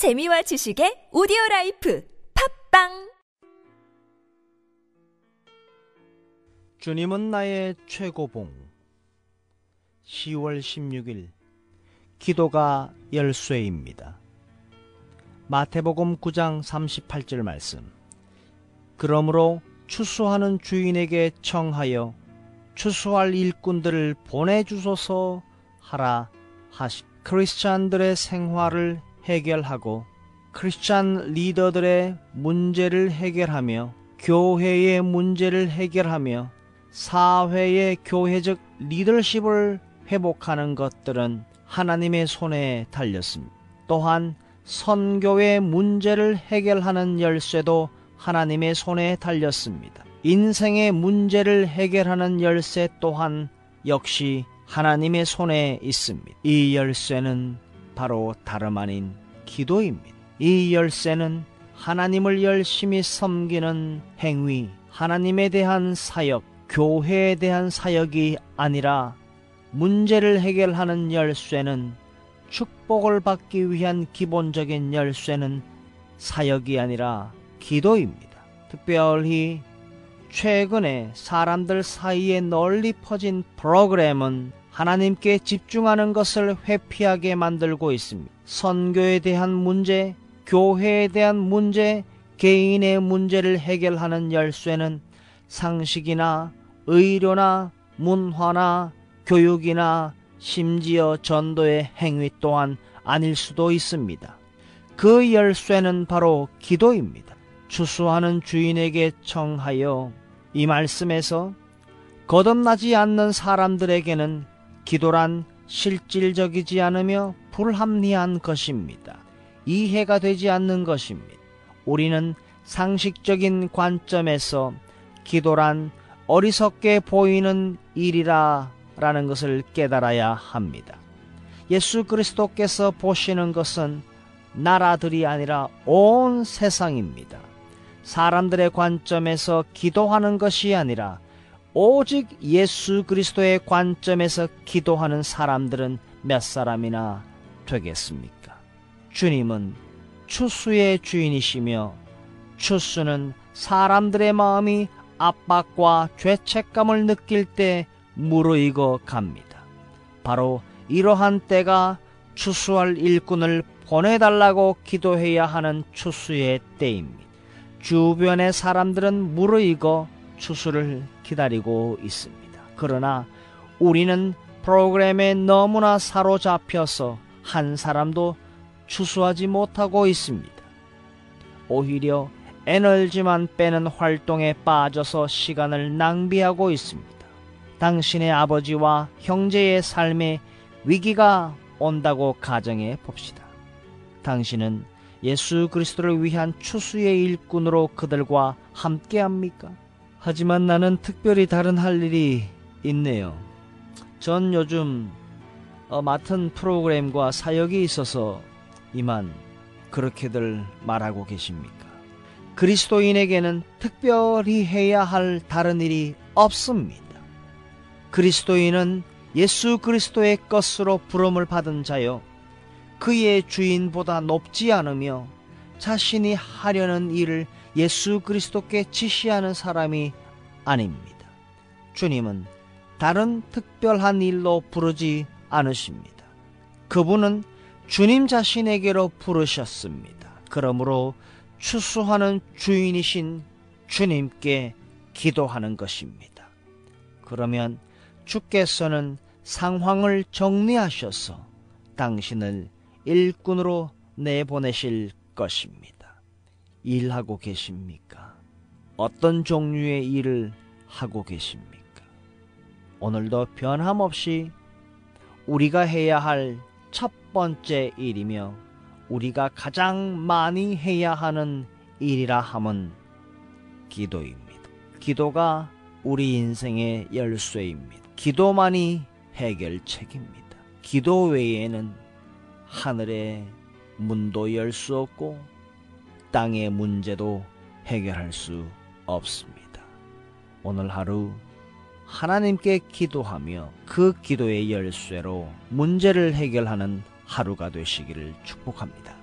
재미와 지식의 오디오 라이프 팟빵! 주님은 나의 최고봉. 10월 16일 기도가 열쇠입니다. 마태복음 9장 38절 말씀. 그러므로 추수하는 주인에게 청하여 추수할 일꾼들을 보내주소서 하라 하시 크리스찬들의 생활을 해결하고 크리스찬 리더들의 문제를 해결하며 교회의 문제를 해결하며 사회의 교회적 리더십을 회복하는 것들은 하나님의 손에 달렸습니다. 또한 선교의 문제를 해결하는 열쇠도 하나님의 손에 달렸습니다. 인생의 문제를 해결하는 열쇠 또한 역시 하나님의 손에 있습니다. 이 열쇠는 바로 다름 아닌 기도입니다. 이 열쇠는 하나님을 열심히 섬기는 행위, 하나님에 대한 사역, 교회에 대한 사역이 아니라 문제를 해결하는 열쇠는 축복을 받기 위한 기본적인 열쇠는 사역이 아니라 기도입니다. 특별히 최근에 사람들 사이에 널리 퍼진 프로그램은 하나님께 집중하는 것을 회피하게 만들고 있습니다. 선교에 대한 문제, 교회에 대한 문제, 개인의 문제를 해결하는 열쇠는 상식이나 의료나 문화나 교육이나 심지어 전도의 행위 또한 아닐 수도 있습니다. 그 열쇠는 바로 기도입니다. 추수하는 주인에게 청하여 이 말씀에서 거듭나지 않는 사람들에게는 기도란 실질적이지 않으며 불합리한 것입니다. 이해가 되지 않는 것입니다. 우리는 상식적인 관점에서 기도란 어리석게 보이는 일이라 라는 것을 깨달아야 합니다. 예수 그리스도께서 보시는 것은 나라들이 아니라 온 세상입니다. 사람들의 관점에서 기도하는 것이 아니라 오직 예수 그리스도의 관점에서 기도하는 사람들은 몇 사람이나 되겠습니까? 주님은 추수의 주인이시며 추수는 사람들의 마음이 압박과 죄책감을 느낄 때 무르익어 갑니다. 바로 이러한 때가 추수할 일꾼을 보내달라고 기도해야 하는 추수의 때입니다. 주변의 사람들은 무르익어 추수를 기다리고 있습니다. 그러나 우리는 프로그램에 너무나 사로잡혀서 한 사람도 추수하지 못하고 있습니다. 오히려 에너지만 빼는 활동에 빠져서 시간을 낭비하고 있습니다. 당신의 아버지와 형제의 삶에 위기가 온다고 가정해 봅시다. 당신은 예수 그리스도를 위한 추수의 일꾼으로 그들과 함께 합니까? 하지만 나는 특별히 다른 할 일이 있네요. 전 요즘 어, 맡은 프로그램과 사역이 있어서 이만 그렇게들 말하고 계십니까? 그리스도인에게는 특별히 해야 할 다른 일이 없습니다. 그리스도인은 예수 그리스도의 것으로 부름을 받은 자요. 그의 주인보다 높지 않으며 자신이 하려는 일을 예수 그리스도께 지시하는 사람이 아닙니다. 주님은 다른 특별한 일로 부르지 않으십니다. 그분은 주님 자신에게로 부르셨습니다. 그러므로 추수하는 주인이신 주님께 기도하는 것입니다. 그러면 주께서는 상황을 정리하셔서 당신을 일꾼으로 내보내실 것입니다. 일하고 계십니까? 어떤 종류의 일을 하고 계십니까? 오늘도 변함없이 우리가 해야 할 첫 번째 일이며 우리가 가장 많이 해야 하는 일이라 함은 기도입니다. 기도가 우리 인생의 열쇠입니다. 기도만이 해결책입니다. 기도 외에는 하늘의 문도 열 수 없고 땅의 문제도 해결할 수 없습니다. 오늘 하루 하나님께 기도하며 그 기도의 열쇠로 문제를 해결하는 하루가 되시기를 축복합니다.